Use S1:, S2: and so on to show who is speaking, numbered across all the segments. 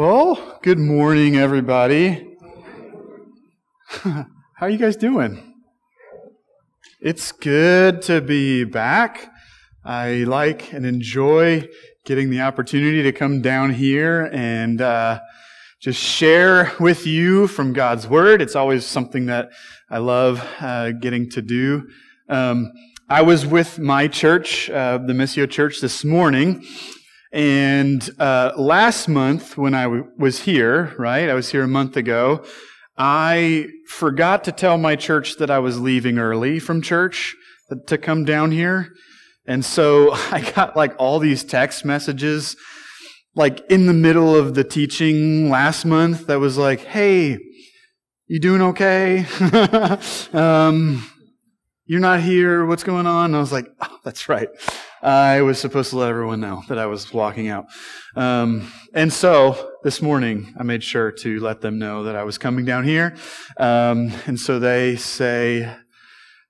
S1: Well, good morning, everybody. How are you guys doing? It's good to be back. I like and enjoy getting the opportunity to come down here and uh, just share with you from God's Word. It's always something that I love uh, getting to do. Um, I was with my church, uh, the Missio Church, this morning. And uh, last month, when I w- was here, right, I was here a month ago, I forgot to tell my church that I was leaving early from church to come down here. And so I got like all these text messages, like in the middle of the teaching last month, that was like, hey, you doing okay? um, you're not here. What's going on? And I was like, oh, that's right. I was supposed to let everyone know that I was walking out. Um, and so this morning, I made sure to let them know that I was coming down here. Um, and so they say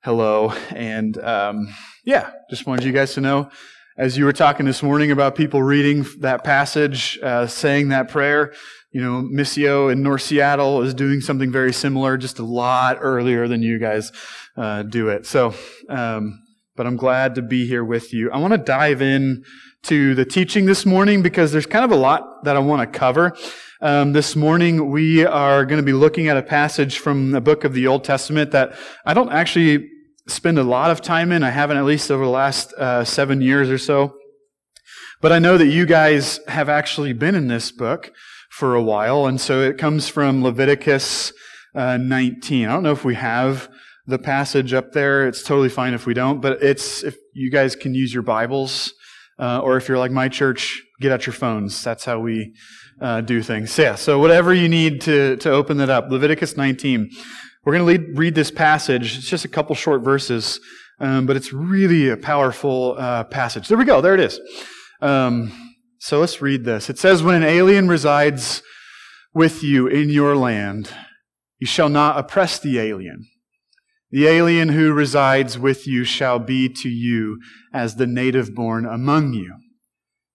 S1: hello. And um, yeah, just wanted you guys to know. As you were talking this morning about people reading that passage, uh, saying that prayer, you know, Missio in North Seattle is doing something very similar, just a lot earlier than you guys uh, do it. So, um, but I'm glad to be here with you. I want to dive in to the teaching this morning because there's kind of a lot that I want to cover. Um, this morning we are going to be looking at a passage from the book of the Old Testament that I don't actually spend a lot of time in. I haven't at least over the last uh, seven years or so. But I know that you guys have actually been in this book for a while, and so it comes from Leviticus uh, 19. I don't know if we have the passage up there. It's totally fine if we don't, but it's if you guys can use your Bibles, uh, or if you're like my church, get out your phones. That's how we uh, do things. So, yeah, so whatever you need to to open that up, Leviticus 19. We're going to read this passage. It's just a couple short verses, um, but it's really a powerful uh, passage. There we go. There it is. Um, so let's read this. It says, "When an alien resides with you in your land, you shall not oppress the alien." The alien who resides with you shall be to you as the native born among you.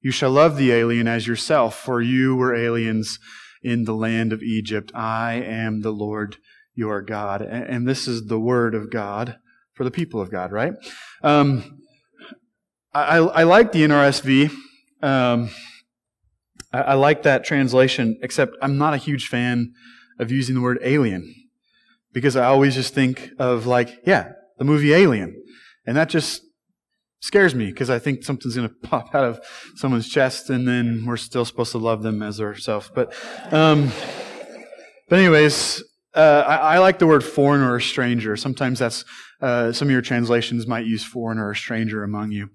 S1: You shall love the alien as yourself, for you were aliens in the land of Egypt. I am the Lord your God. And this is the word of God for the people of God, right? Um, I, I, like the NRSV. Um, I, I like that translation, except I'm not a huge fan of using the word alien because I always just think of like, yeah, the movie Alien. And that just scares me because I think something's going to pop out of someone's chest and then we're still supposed to love them as ourselves. But, um, but anyways, uh, I, I, like the word foreigner or stranger. Sometimes that's, uh, some of your translations might use foreigner or stranger among you.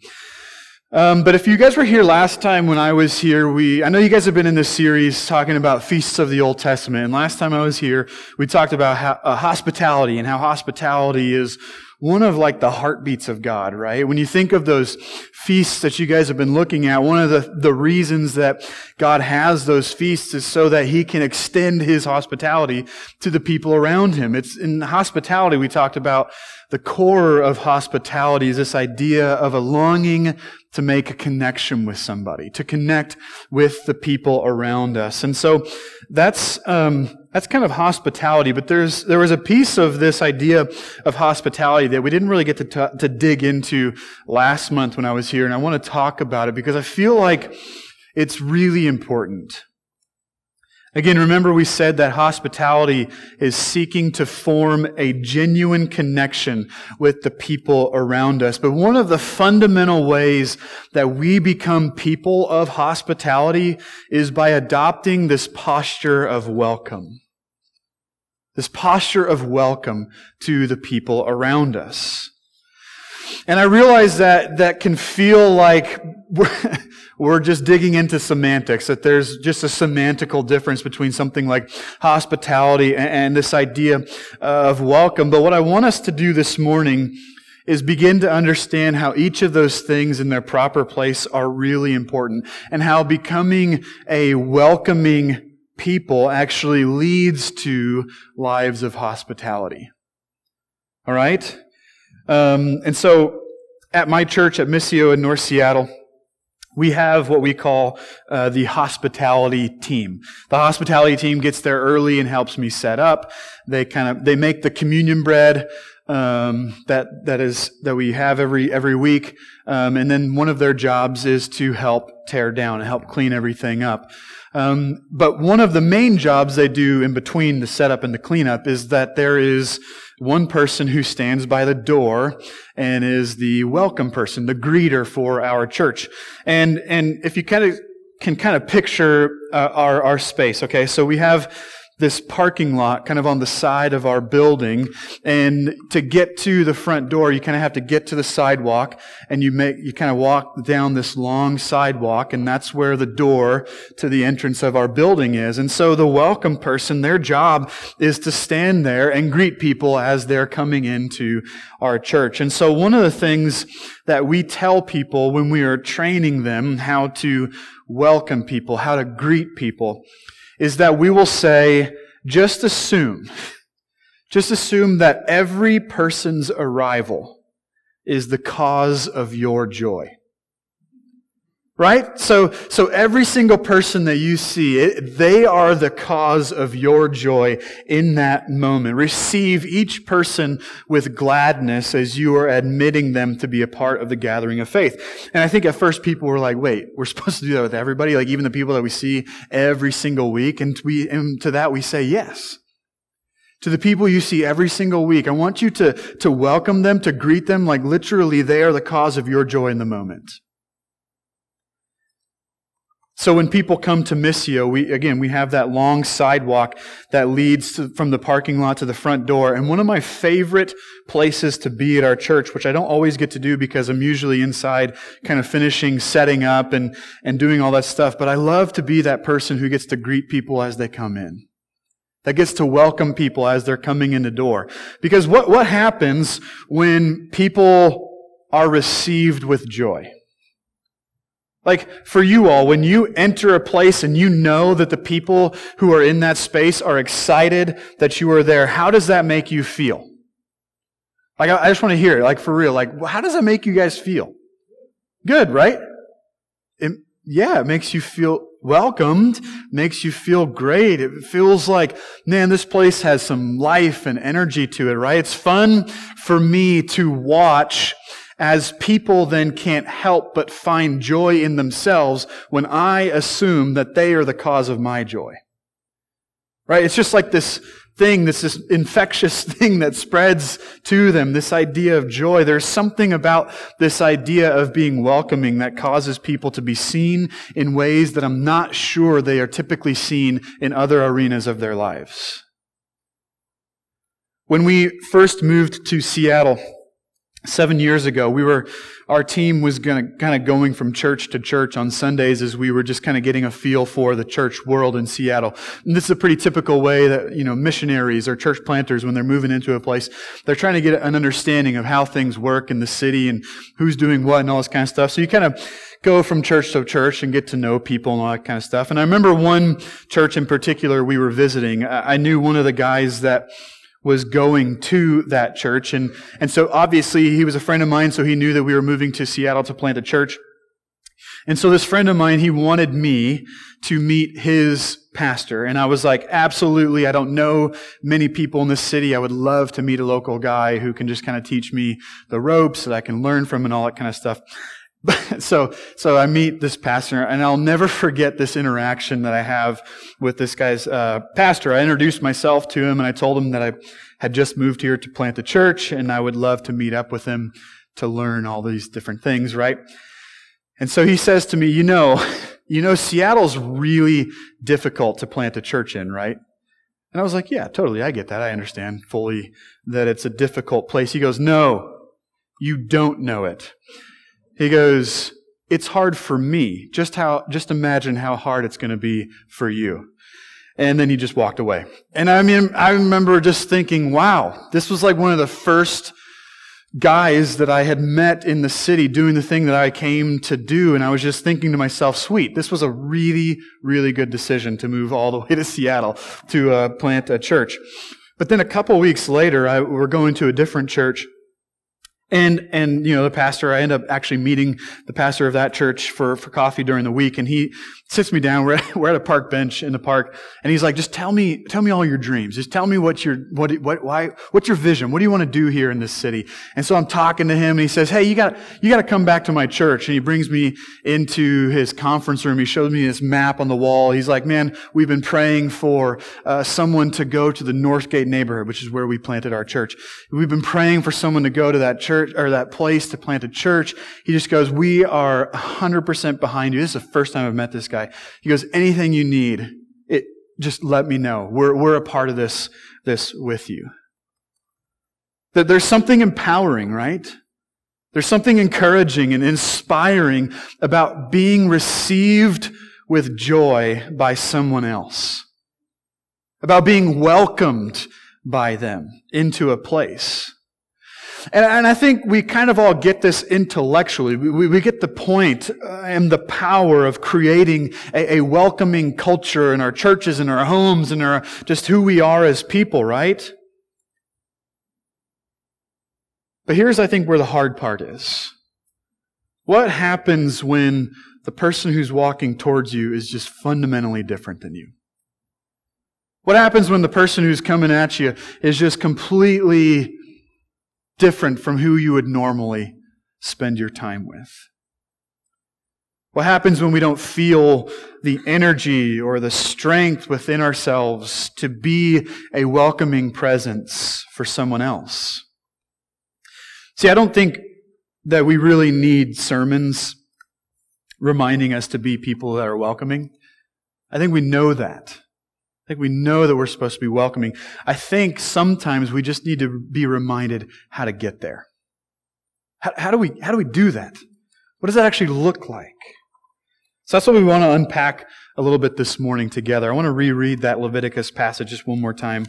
S1: Um, but if you guys were here last time when I was here, we, I know you guys have been in this series talking about feasts of the Old Testament. And last time I was here, we talked about how, uh, hospitality and how hospitality is one of like the heartbeats of God, right? When you think of those feasts that you guys have been looking at, one of the, the reasons that God has those feasts is so that he can extend his hospitality to the people around him. It's in hospitality we talked about the core of hospitality is this idea of a longing to make a connection with somebody, to connect with the people around us. And so that's, um, that's kind of hospitality, but there's, there was a piece of this idea of hospitality that we didn't really get to, t- to dig into last month when I was here, and I want to talk about it because I feel like it's really important. Again, remember we said that hospitality is seeking to form a genuine connection with the people around us. But one of the fundamental ways that we become people of hospitality is by adopting this posture of welcome. This posture of welcome to the people around us. And I realize that that can feel like we're just digging into semantics, that there's just a semantical difference between something like hospitality and, and this idea of welcome. But what I want us to do this morning is begin to understand how each of those things in their proper place are really important and how becoming a welcoming people actually leads to lives of hospitality. All right? Um, and so at my church at Missio in North Seattle, we have what we call uh, the hospitality team. The hospitality team gets there early and helps me set up. They kind of they make the communion bread um, that that is that we have every every week, um, and then one of their jobs is to help tear down and help clean everything up. Um, but one of the main jobs they do in between the setup and the cleanup is that there is one person who stands by the door and is the welcome person, the greeter for our church. And, and if you kind of can kind of picture uh, our, our space, okay, so we have this parking lot kind of on the side of our building. And to get to the front door, you kind of have to get to the sidewalk and you make, you kind of walk down this long sidewalk and that's where the door to the entrance of our building is. And so the welcome person, their job is to stand there and greet people as they're coming into our church. And so one of the things that we tell people when we are training them how to welcome people, how to greet people, is that we will say, just assume, just assume that every person's arrival is the cause of your joy. Right? So, so every single person that you see, it, they are the cause of your joy in that moment. Receive each person with gladness as you are admitting them to be a part of the gathering of faith. And I think at first people were like, wait, we're supposed to do that with everybody? Like even the people that we see every single week? And we, and to that we say yes. To the people you see every single week, I want you to, to welcome them, to greet them like literally they are the cause of your joy in the moment. So when people come to Missio, we, again, we have that long sidewalk that leads to, from the parking lot to the front door. And one of my favorite places to be at our church, which I don't always get to do because I'm usually inside kind of finishing setting up and, and doing all that stuff. But I love to be that person who gets to greet people as they come in. That gets to welcome people as they're coming in the door. Because what, what happens when people are received with joy? Like for you all, when you enter a place and you know that the people who are in that space are excited that you are there, how does that make you feel? Like, I just want to hear it, like for real. Like, how does that make you guys feel? Good, right? It, yeah, it makes you feel welcomed, makes you feel great. It feels like, man, this place has some life and energy to it, right? It's fun for me to watch as people then can't help but find joy in themselves when I assume that they are the cause of my joy. Right? It's just like this thing, this, this infectious thing that spreads to them, this idea of joy. There's something about this idea of being welcoming that causes people to be seen in ways that I'm not sure they are typically seen in other arenas of their lives. When we first moved to Seattle, seven years ago we were our team was gonna, kind of going from church to church on sundays as we were just kind of getting a feel for the church world in seattle. And this is a pretty typical way that you know missionaries or church planters when they're moving into a place they're trying to get an understanding of how things work in the city and who's doing what and all this kind of stuff. So you kind of go from church to church and get to know people and all that kind of stuff. And i remember one church in particular we were visiting. I knew one of the guys that was going to that church. And, and so obviously he was a friend of mine, so he knew that we were moving to Seattle to plant a church. And so this friend of mine, he wanted me to meet his pastor. And I was like, absolutely. I don't know many people in this city. I would love to meet a local guy who can just kind of teach me the ropes that I can learn from and all that kind of stuff. so, so I meet this pastor, and I'll never forget this interaction that I have with this guy's uh, pastor. I introduced myself to him, and I told him that I had just moved here to plant the church, and I would love to meet up with him to learn all these different things, right? And so he says to me, "You know, you know, Seattle's really difficult to plant a church in, right?" And I was like, "Yeah, totally. I get that. I understand fully that it's a difficult place." He goes, "No, you don't know it." He goes, It's hard for me. Just how, just imagine how hard it's going to be for you. And then he just walked away. And I mean, I remember just thinking, wow, this was like one of the first guys that I had met in the city doing the thing that I came to do. And I was just thinking to myself, sweet, this was a really, really good decision to move all the way to Seattle to uh, plant a church. But then a couple weeks later, I, we're going to a different church And, and, you know, the pastor, I end up actually meeting the pastor of that church for, for coffee during the week. And he sits me down. We're at, we're at a park bench in the park. And he's like, just tell me, tell me all your dreams. Just tell me what your, what, what, why, what's your vision? What do you want to do here in this city? And so I'm talking to him and he says, Hey, you got, you got to come back to my church. And he brings me into his conference room. He shows me this map on the wall. He's like, man, we've been praying for uh, someone to go to the Northgate neighborhood, which is where we planted our church. We've been praying for someone to go to that church or that place to plant a church. He just goes, we are 100% behind you. This is the first time I've met this guy. He goes, anything you need, it, just let me know. We're, we're a part of this, this with you. That there's something empowering, right? There's something encouraging and inspiring about being received with joy by someone else. About being welcomed by them into a place. And, and I think we kind of all get this intellectually. We, we get the uh, and the power of creating a, a welcoming culture in our churches and our homes and our, just who we are as people, right? But here's, I think, where the hard part is. What happens when the person who's walking towards you is just fundamentally different than you? What happens when the person who's coming at you is just completely different from who you would normally spend your time with? What happens when we don't feel the energy or the strength within ourselves to be a welcoming presence for someone else? See, I don't think that we really need sermons reminding us to be people that are welcoming. I think we know that think we know that we're supposed to be welcoming. I think sometimes we just need to be reminded how to get there. How, how, do we, how do we do that? What does that actually look like? So that's what we want to unpack a little bit this morning together. I want to reread that Leviticus passage just one more time.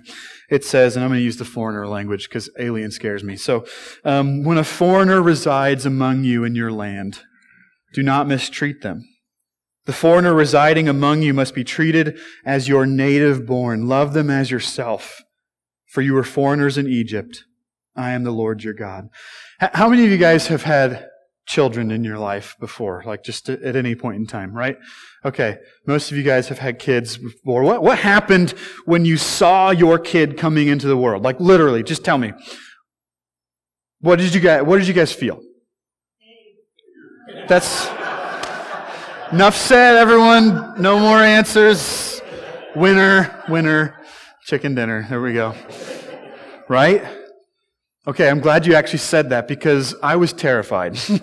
S1: It says, and I'm going to use the foreigner language because alien scares me. So, um, when a foreigner resides among you in your land, do not mistreat them. The foreigner residing among you must be treated as your native born. Love them as yourself, for you were foreigners in Egypt. I am the Lord your God. How many of you guys have had children in your life before, like just at any point in time, right? Okay, most of you guys have had kids before. What, what happened when you saw your kid coming into the world? Like literally, just tell me. What did you guys, what did you guys feel? That's, Enough said, everyone. No more answers. Winner, winner, chicken dinner. There we go. Right? Okay, I'm glad you actually said that because I was terrified.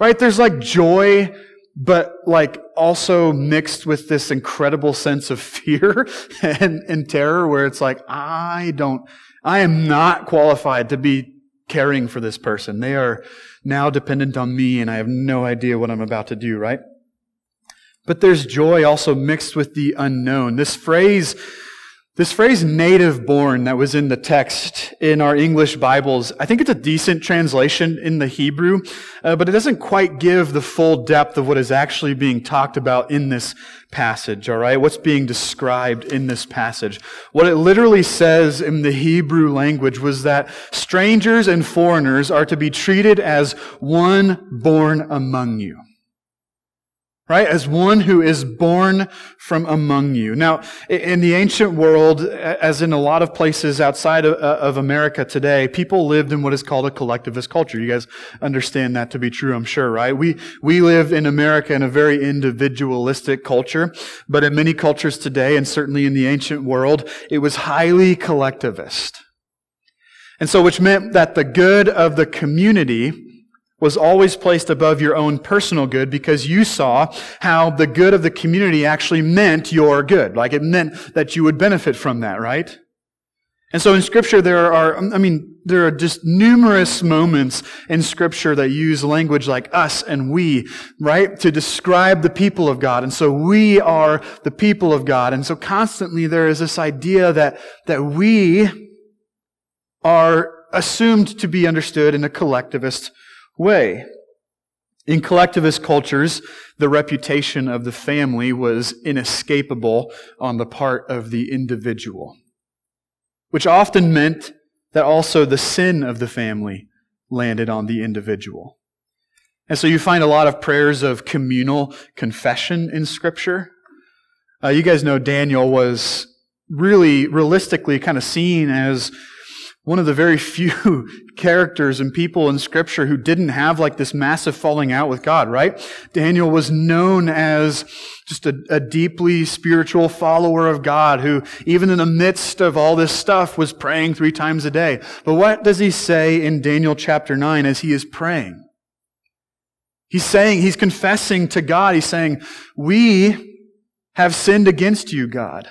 S1: right? There's like joy, but like also mixed with this incredible sense of fear and, and terror where it's like, I don't, I am not qualified to be caring for this person. They are now dependent on me and I have no idea what I'm about to do, right? But there's joy also mixed with the unknown. This phrase, this phrase native born that was in the text in our English Bibles, I think it's a decent translation in the Hebrew, uh, but it doesn't quite give the full depth of what is actually being talked about in this passage, all right? What's being described in this passage? What it literally says in the Hebrew language was that strangers and foreigners are to be treated as one born among you right? As one who is born from among you. Now, in the ancient world, as in a lot of places outside of, uh, America today, people lived in what is called a collectivist culture. You guys understand that to be true, I'm sure, right? We, we live in America in a very individualistic culture, but in many cultures today, and certainly in the ancient world, it was highly collectivist. And so, which meant that the good of the community was always placed above your own personal good because you saw how the good of the community actually meant your good. Like it meant that you would benefit from that, right? And so in scripture there are, I mean, there are just numerous moments in scripture that use language like us and we, right? To describe the people of God. And so we are the people of God. And so constantly there is this idea that, that we are assumed to be understood in a collectivist way. In collectivist cultures, the reputation of the family was inescapable on the part of the individual, which often meant that also the sin of the family landed on the individual. And so you find a lot of prayers of communal confession in Scripture. Uh, you guys know Daniel was really realistically kind of seen as one of the very few characters and people in scripture who didn't have like this massive falling out with God, right? Daniel was known as just a, a, deeply spiritual follower of God who, even in the midst of all this stuff, was praying three times a day. But what does he say in Daniel chapter 9 as he is praying? He's saying, he's confessing to God, he's saying, we have sinned against you, God.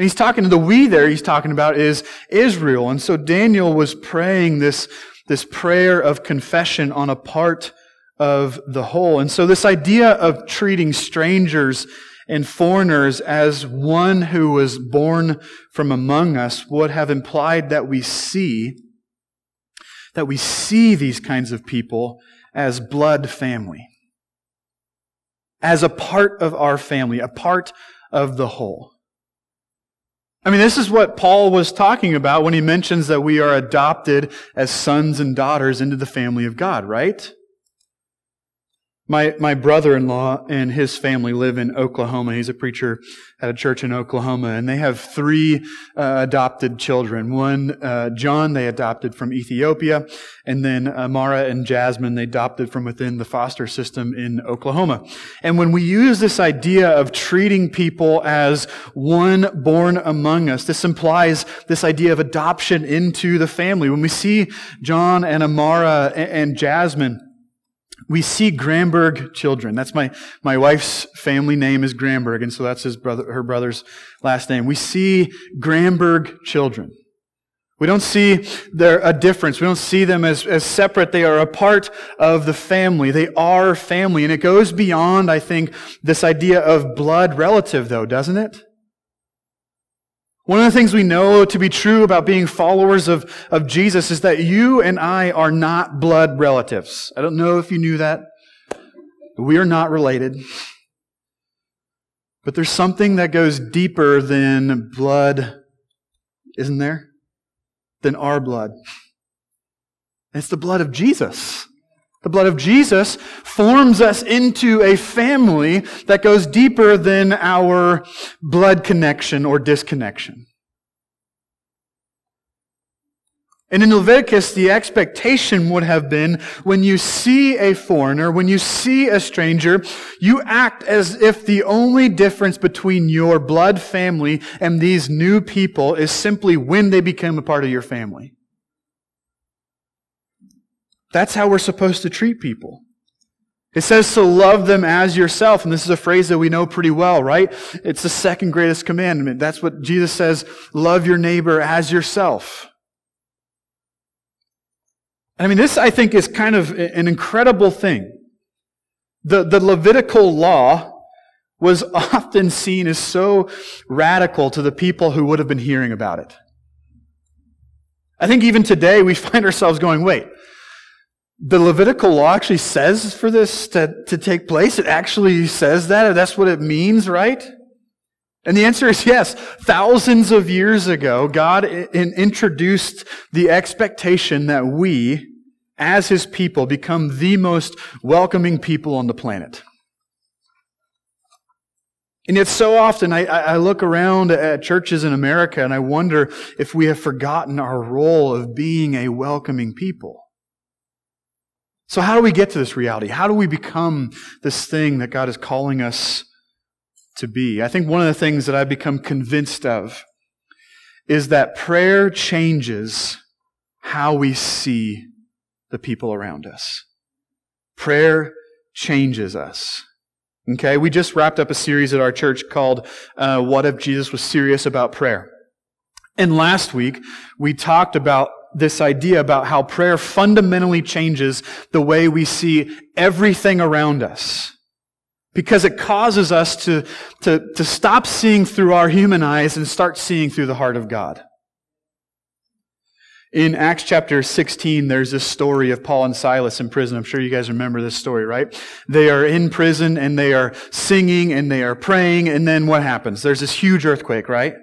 S1: And he's talking to the we there he's talking about is Israel. And so Daniel was praying this, this prayer of confession on a part of the whole. And so this idea of treating strangers and foreigners as one who was born from among us would have implied that we see, that we see these kinds of people as blood family. As a part of our family, a part of the whole. I mean, this is what Paul was talking about when he mentions that we are adopted as sons and daughters into the family of God, right? My, my brother-in-law and his family live in Oklahoma. He's a preacher at a church in Oklahoma, and they have three uh, adopted children. One, uh, John, they adopted from Ethiopia, and then Amara and Jasmine, they adopted from within the foster system in Oklahoma. And when we use this idea of treating people as one born among us, this implies this idea of adoption into the family. When we see John and Amara and, and Jasmine, we see Gramberg children. That's my, my wife's family name is Gramberg, and so that's his brother, her brother's last name. We see Gramberg children. We don't see there a difference. We don't see them as, as separate. They are a part of the family. They are family. And it goes beyond, I think, this idea of blood relative, though, doesn't it? One of the things we know to be true about being followers of, of Jesus is that you and I are not blood relatives. I don't know if you knew that. We are not related. But there's something that goes deeper than blood, isn't there? Than our blood. It's the blood of Jesus. The blood of Jesus forms us into a family that goes deeper than our blood connection or disconnection. And in Leviticus, the expectation would have been when you see a foreigner, when you see a stranger, you act as if the only difference between your blood family and these new people is simply when they become a part of your family. That's how we're supposed to treat people. It says to love them as yourself, and this is a phrase that we know pretty well, right? It's the second greatest commandment. That's what Jesus says, love your neighbor as yourself. I mean, this, I think, is kind of an incredible thing. The, the Levitical law was often seen as so radical to the people who would have been hearing about it. I think even today we find ourselves going, wait, the Levitical law actually says for this to, to take place. It actually says that. That's what it means, right? And the answer is yes. Thousands of years ago, God in, introduced the expectation that we, as His people, become the most welcoming people on the planet. And yet, so often I, I, look around at churches in America and I wonder if we have forgotten our role of being a welcoming people. So, how do we get to this reality? How do we become this thing that God is calling us to be? I think one of the things that I've become convinced of is that prayer changes how we see the people around us. Prayer changes us. Okay, we just wrapped up a series at our church called uh, What If Jesus Was Serious About Prayer? And last week, we talked about this idea about how prayer fundamentally changes the way we see everything around us. Because it causes us to, to, to stop seeing through our human eyes and start seeing through the heart of God. In Acts chapter 16, there's this story of Paul and Silas in prison. I'm sure you guys remember this story, right? They are in prison and they are singing and they are praying, and then what happens? There's this huge earthquake, right?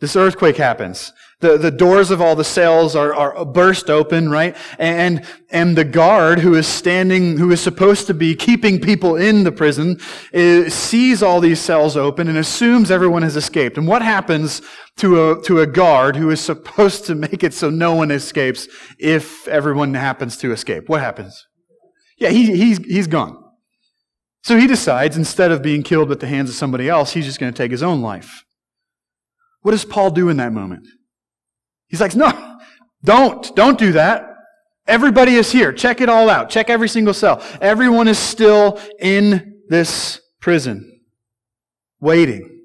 S1: This earthquake happens. The, the doors of all the cells are, are burst open, right? And, and the guard who is standing, who is supposed to be keeping people in the prison, is, sees all these cells open and assumes everyone has escaped. And what happens to a, to a guard who is supposed to make it so no one escapes if everyone happens to escape? What happens? Yeah, he, he's, he's gone. So he decides instead of being killed at the hands of somebody else, he's just going to take his own life. What does Paul do in that moment? He's like, no, don't, don't do that. Everybody is here. Check it all out. Check every single cell. Everyone is still in this prison, waiting.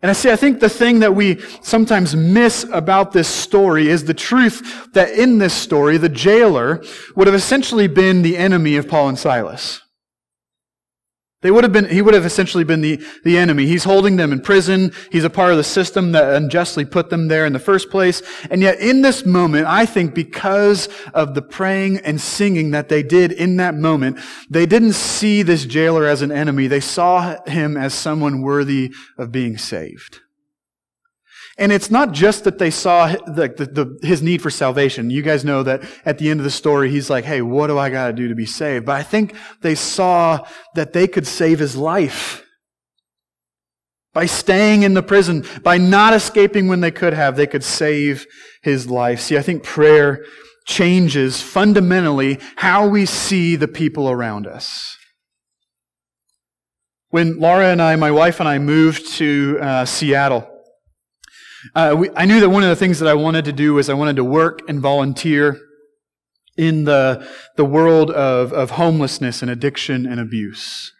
S1: And I see, I think the thing that we sometimes miss about this story is the truth that in this story, the jailer would have essentially been the enemy of Paul and Silas. They would have been, he would have essentially been the, the enemy. He's holding them in prison. He's a part of the system that unjustly put them there in the first place. And yet in this moment, I think because of the praying and singing that they did in that moment, they didn't see this jailer as an enemy. They saw him as someone worthy of being saved. And it's not just that they saw the, the, the, his need for salvation. You guys know that at the end of the story, he's like, hey, what do I got to do to be saved? But I think they saw that they could save his life. By staying in the prison, by not escaping when they could have, they could save his life. See, I think prayer changes fundamentally how we see the people around us. When Laura and I, my wife and I, moved to uh, Seattle, uh, we, I knew that one of the things that I wanted to do was I wanted to work and volunteer in the, the world of, of homelessness and addiction and abuse.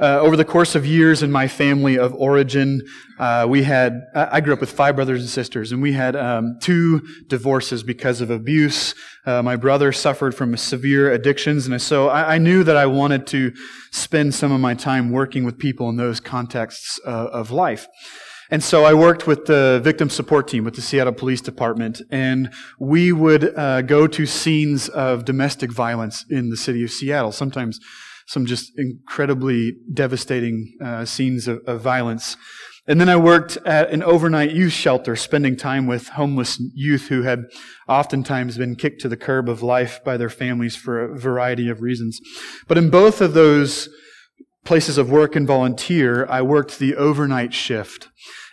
S1: Uh, over the course of years in my family of origin, uh, we had, I grew up with five brothers and sisters, and we had um, two divorces because of abuse. Uh, my brother suffered from severe addictions, and so I, I, knew that I wanted to spend some of my time working with people in those contexts uh, of life. And so I worked with the victim support team with the Seattle Police Department, and we would uh, go to scenes of domestic violence in the city of Seattle. Sometimes some just incredibly devastating uh, scenes of, of violence. And then I worked at an overnight youth shelter, spending time with homeless youth who had oftentimes been kicked to the curb of life by their families for a variety of reasons. But in both of those places of work and volunteer, I worked the overnight shift.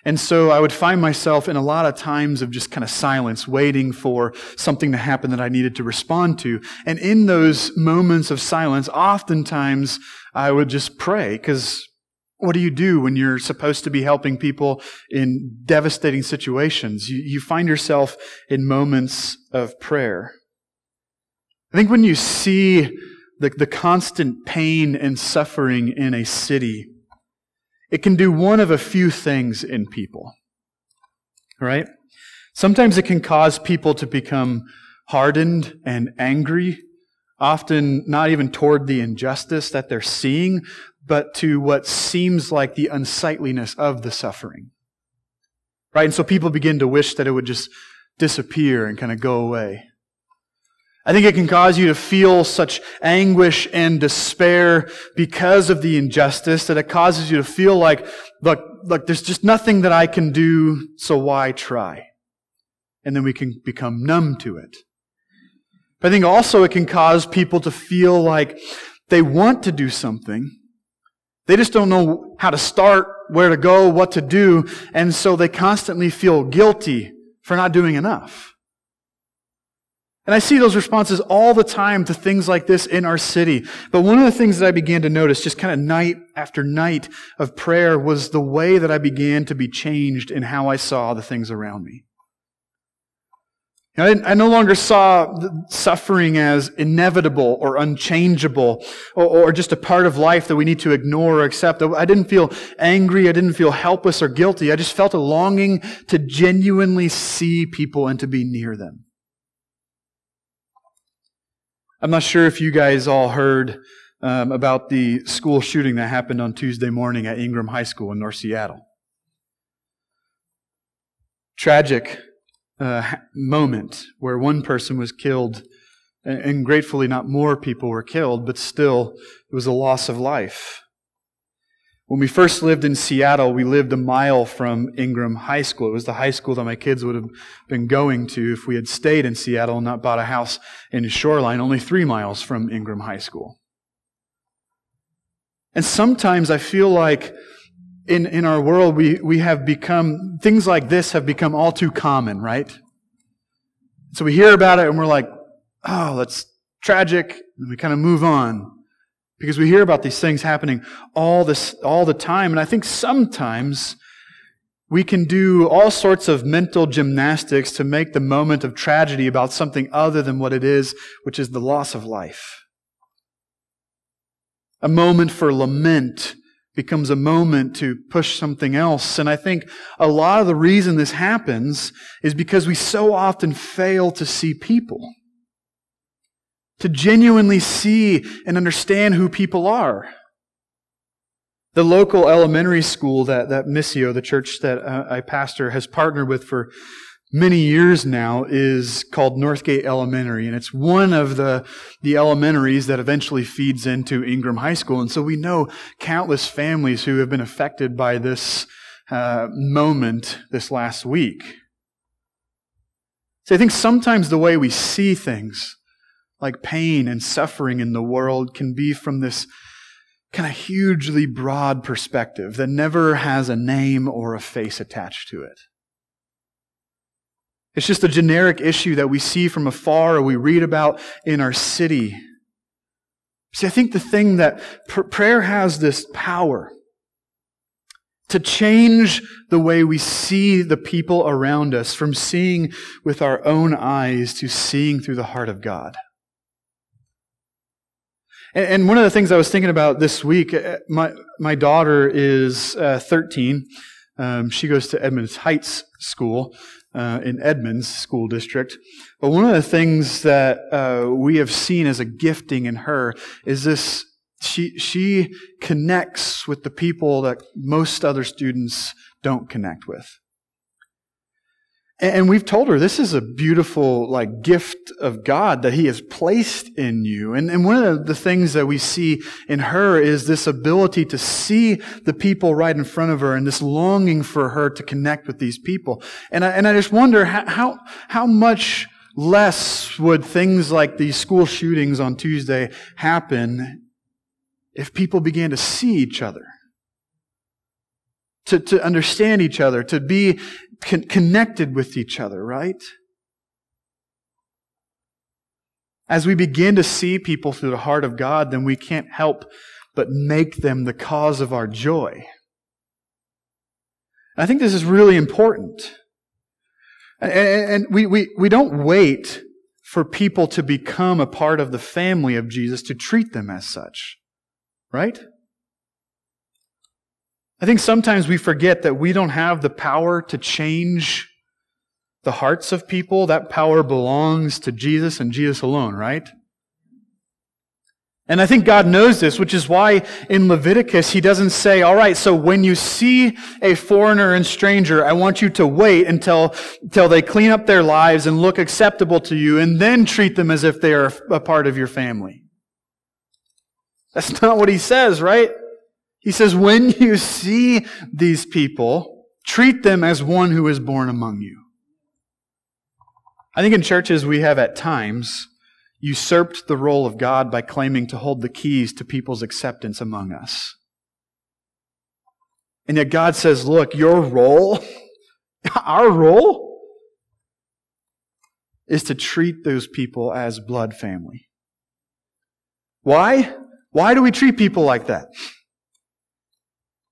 S1: And so I would find myself in a lot of times of just kind of silence, waiting for something to happen that I needed to respond to. And in those moments of silence, oftentimes I would just pray because what do you do when you're supposed to be helping people in devastating situations? You, you find yourself in moments of prayer. I think when you see the, the constant pain and suffering in a city, it can do one of a few things in people. Right? Sometimes it can cause people to become hardened and angry, often not even toward the injustice that they're seeing, but to what seems like the unsightliness of the suffering. Right? And so people begin to wish that it would just disappear and kind of go away. I think it can cause you to feel such anguish and despair because of the injustice that it causes you to feel like, look, look, there's just nothing that I can do, so why try? And then we can become numb to it. But I think also it can cause people to feel like they want to do something. They just don't know how to start, where to go, what to do, and so they constantly feel guilty for not doing enough. And I see those responses all the time to things like this in our city. But one of the things that I began to notice just kind of night after night of prayer was the way that I began to be changed in how I saw the things around me. I, I, no longer saw suffering as inevitable or unchangeable or, or, just a part of life that we need to ignore or accept. I didn't feel angry. I didn't feel helpless or guilty. I just felt a longing to genuinely see people and to be near them. I'm not sure if you guys all heard um, about the school shooting that happened on Tuesday morning at Ingraham High School in North Seattle. Tragic uh, moment where one person was killed, and, and gratefully not more people were killed, but still it was a loss of life. When we first lived in Seattle, we lived a mile from Ingraham High School. It was the high school that my kids would have been going to if we had stayed in Seattle and not bought a house in Shoreline, only three miles from Ingraham High School. And sometimes I feel like in, in our world, we, we have become, things like this have become all too common, right? So we hear about it and we're like, oh, that's tragic. And we kind of move on. Because we hear about these things happening all this, all the time. And I think sometimes we can do all sorts of mental gymnastics to make the moment of tragedy about something other than what it is, which is the loss of life. A moment for lament becomes a moment to push something else. And I think a lot of the reason this happens is because we so often fail to see people to genuinely see and understand who people are. The local elementary school that, that Missio, the church that uh, I pastor, has partnered with for many years now is called Northgate Elementary. And it's one of the, the elementaries that eventually feeds into Ingraham High School. And so we know countless families who have been affected by this uh, moment this last week. So I think sometimes the way we see things like pain and suffering in the world can be from this kind of hugely broad perspective that never has a name or a face attached to it. It's just a generic issue that we see from afar or we read about in our city. See, I think the thing that pr- prayer has this power to change the way we see the people around us from seeing with our own eyes to seeing through the heart of God. And, one of the things I was thinking about this week, uh, my, my daughter is uh, 13. Um, she goes to Edmonds Heights School uh, in Edmonds School District. But one of the things that uh, we have seen as a gifting in her is this she, she connects with the people that most other students don't connect with. And we've told her this is a beautiful, like, gift of God that He has placed in you. And, and one of the things that we see in her is this ability to see the people right in front of her and this longing for her to connect with these people. And I, and I just wonder how, how, how much less would things like these school shootings on Tuesday happen if people began to see each other? To, to understand each other, to be con- connected with each other, right? As we begin to see people through the heart of God, then we can't help but make them the cause of our joy. I think this is really important. And, we, we, we don't wait for people to become a part of the family of Jesus to treat them as such. Right? I think sometimes we forget that we don't have the power to change the hearts of people. That power belongs to Jesus and Jesus alone, right? And I think God knows this, which is why in Leviticus he doesn't say, all right, so when you see a foreigner and stranger, I want you to wait until, until they clean up their lives and look acceptable to you and then treat them as if they are a part of your family. That's not what he says, right? He says, when you see these people, treat them as one who is born among you. I think in churches we have at times usurped the role of God by claiming to hold the keys to people's acceptance among us. And yet God says, look, your role, our role, is to treat those people as blood family. Why? Why do we treat people like that?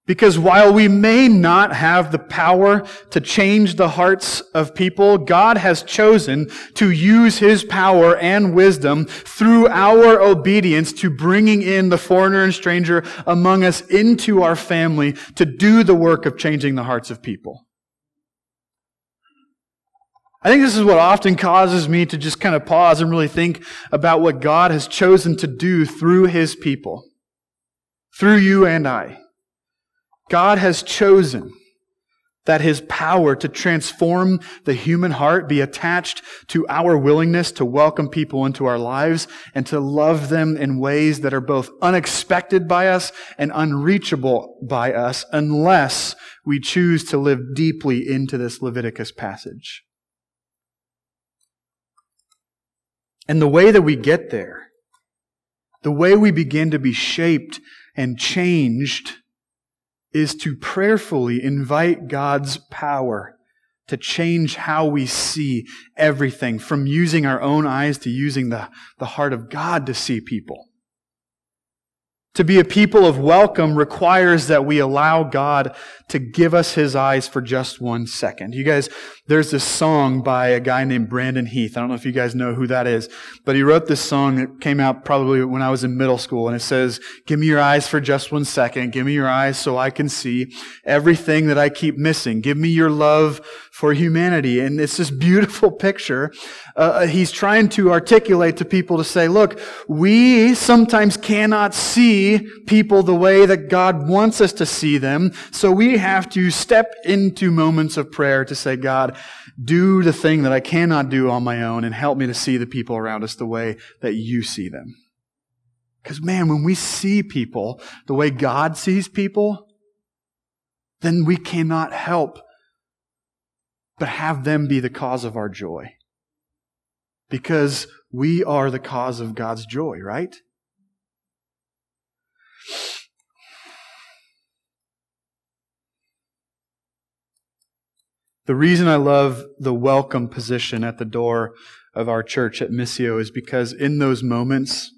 S1: Because while we may not have the power to change the hearts of people, God has chosen to use His power and wisdom through our obedience to bringing in the foreigner and stranger among us into our family to do the work of changing the hearts of people. I think this is what often causes me to just kind of pause and really think about what God has chosen to do through His people, through you and I. God has chosen that his power to transform the human heart be attached to our willingness to welcome people into our lives and to love them in ways that are both unexpected by us and unreachable by us unless we choose to live deeply into this Leviticus passage. And the way that we get there, the way we begin to be shaped and changed is to prayerfully invite God's power to change how we see everything from using our own eyes to using the, the heart of God to see people. To be a people of welcome requires that we allow God to give us his eyes for just one second. You guys, there's this song by a guy named Brandon Heath. I don't know if you guys know who that is, but he wrote this song that came out probably when I was in middle school and it says, give me your eyes for just one second. Give me your eyes so I can see everything that I keep missing. Give me your love for humanity. And it's this beautiful picture. Uh, he's trying to articulate to people to say, look, we sometimes cannot see people the way that God wants us to see them. So we have to step into moments of prayer to say, God, do the thing that I cannot do on my own and help me to see the people around us the way that you see them. Because man, when we see people the way God sees people, then we cannot help but have them be the cause of our joy. Because we are the cause of God's joy, right? The reason I love the welcome position at the door of our church at Missio is because in those moments,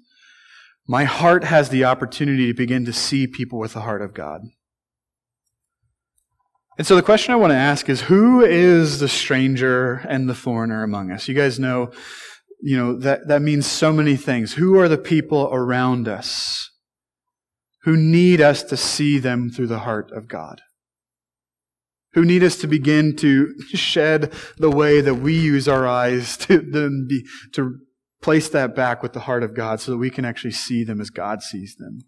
S1: my heart has the opportunity to begin to see people with the heart of God. And so the question I want to ask is who is the stranger and the foreigner among us? You guys know, you know, that, that means so many things. Who are the people around us who need us to see them through the heart of God? Who need us to begin to shed the way that we use our eyes to, to place that back with the heart of God so that we can actually see them as God sees them.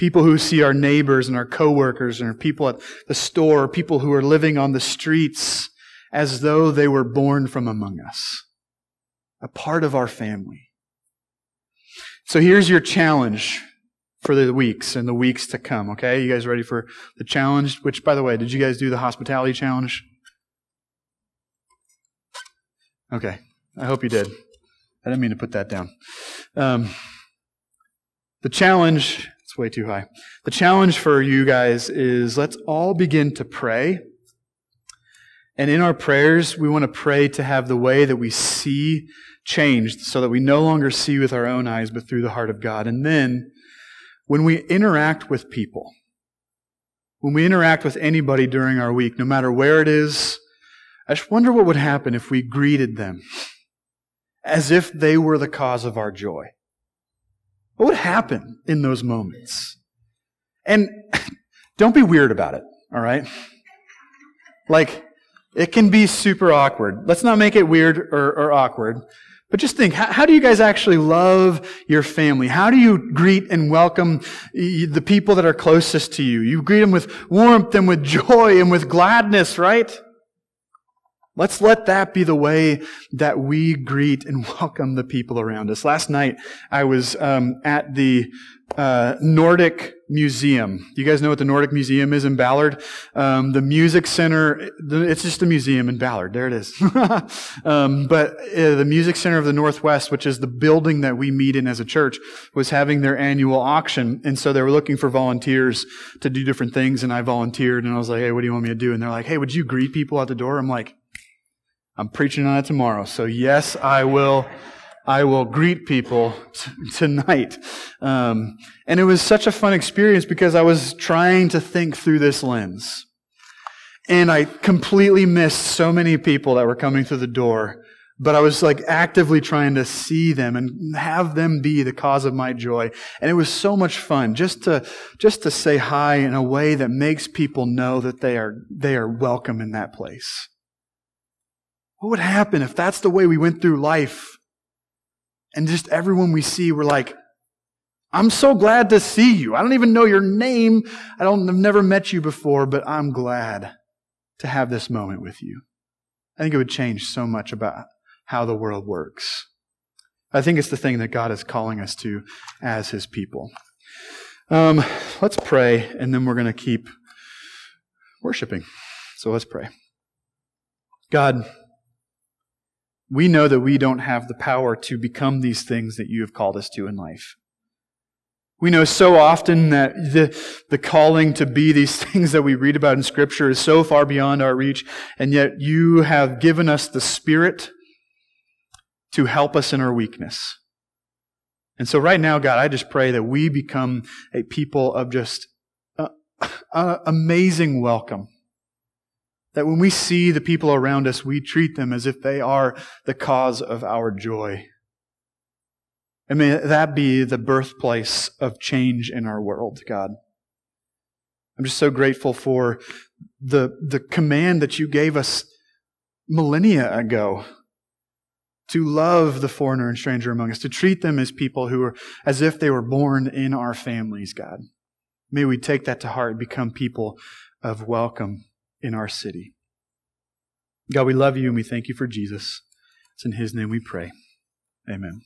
S1: People who see our neighbors and our coworkers and our people at the store, people who are living on the streets as though they were born from among us, a part of our family. So here's your challenge for the weeks and the weeks to come, okay? You guys ready for the challenge? Which, by the way, did you guys do the hospitality challenge? Okay. I hope you did. I didn't mean to put that down. Um, the challenge way too high. The challenge for you guys is let's all begin to pray. And in our prayers, we want to pray to have the way that we see changed so that we no longer see with our own eyes, but through the heart of God. And then when we interact with people, when we interact with anybody during our week, no matter where it is, I just wonder what would happen if we greeted them as if they were the cause of our joy. What would happen in those moments? And don't be weird about it, all right? Like, it can be super awkward. Let's not make it weird or, or awkward. But just think, how, how, do you guys actually love your family? How do you greet and welcome the people that are closest to you? You greet them with warmth and with joy and with gladness, right? Let's let that be the way that we greet and welcome the people around us. Last night, I was um, at the uh, Nordic Museum. You guys know what the Nordic Museum is in Ballard? Um, the Music Center, it's just a museum in Ballard. There it is. um, but uh, the Music Center of the Northwest, which is the building that we meet in as a church, was having their annual auction. And so they were looking for volunteers to do different things. And I volunteered and I was like, hey, what do you want me to do? And they're like, hey, would you greet people at the door? I'm like, I'm preaching on it tomorrow. So yes, I will. I will greet people t- tonight. Um, and it was such a fun experience because I was trying to think through this lens. And I completely missed so many people that were coming through the door. But I was like actively trying to see them and have them be the cause of my joy. And it was so much fun just to, just to say hi in a way that makes people know that they are, they are welcome in that place. What would happen if that's the way we went through life? And just everyone we see, we're like, I'm so glad to see you. I don't even know your name. I don't, I've never met you before, but I'm glad to have this moment with you. I think it would change so much about how the world works. I think it's the thing that God is calling us to as His people. Um, let's pray, and then we're going to keep worshiping. So let's pray. God, we know that we don't have the power to become these things that you have called us to in life. We know so often that the, the calling to be these things that we read about in Scripture is so far beyond our reach, and yet you have given us the Spirit to help us in our weakness. And so, right now, God, I just pray that we become a people of just uh, uh, amazing welcome. That when we see the people around us, we treat them as if they are the cause of our joy. And may that be the birthplace of change in our world, God. I'm just so grateful for the, the command that you gave us millennia ago to love the foreigner and stranger among us, to treat them as people who are as if they were born in our families, God. May we take that to heart and become people of welcome in our city. God, we love you and we thank you for Jesus. It's in his name we pray. Amen.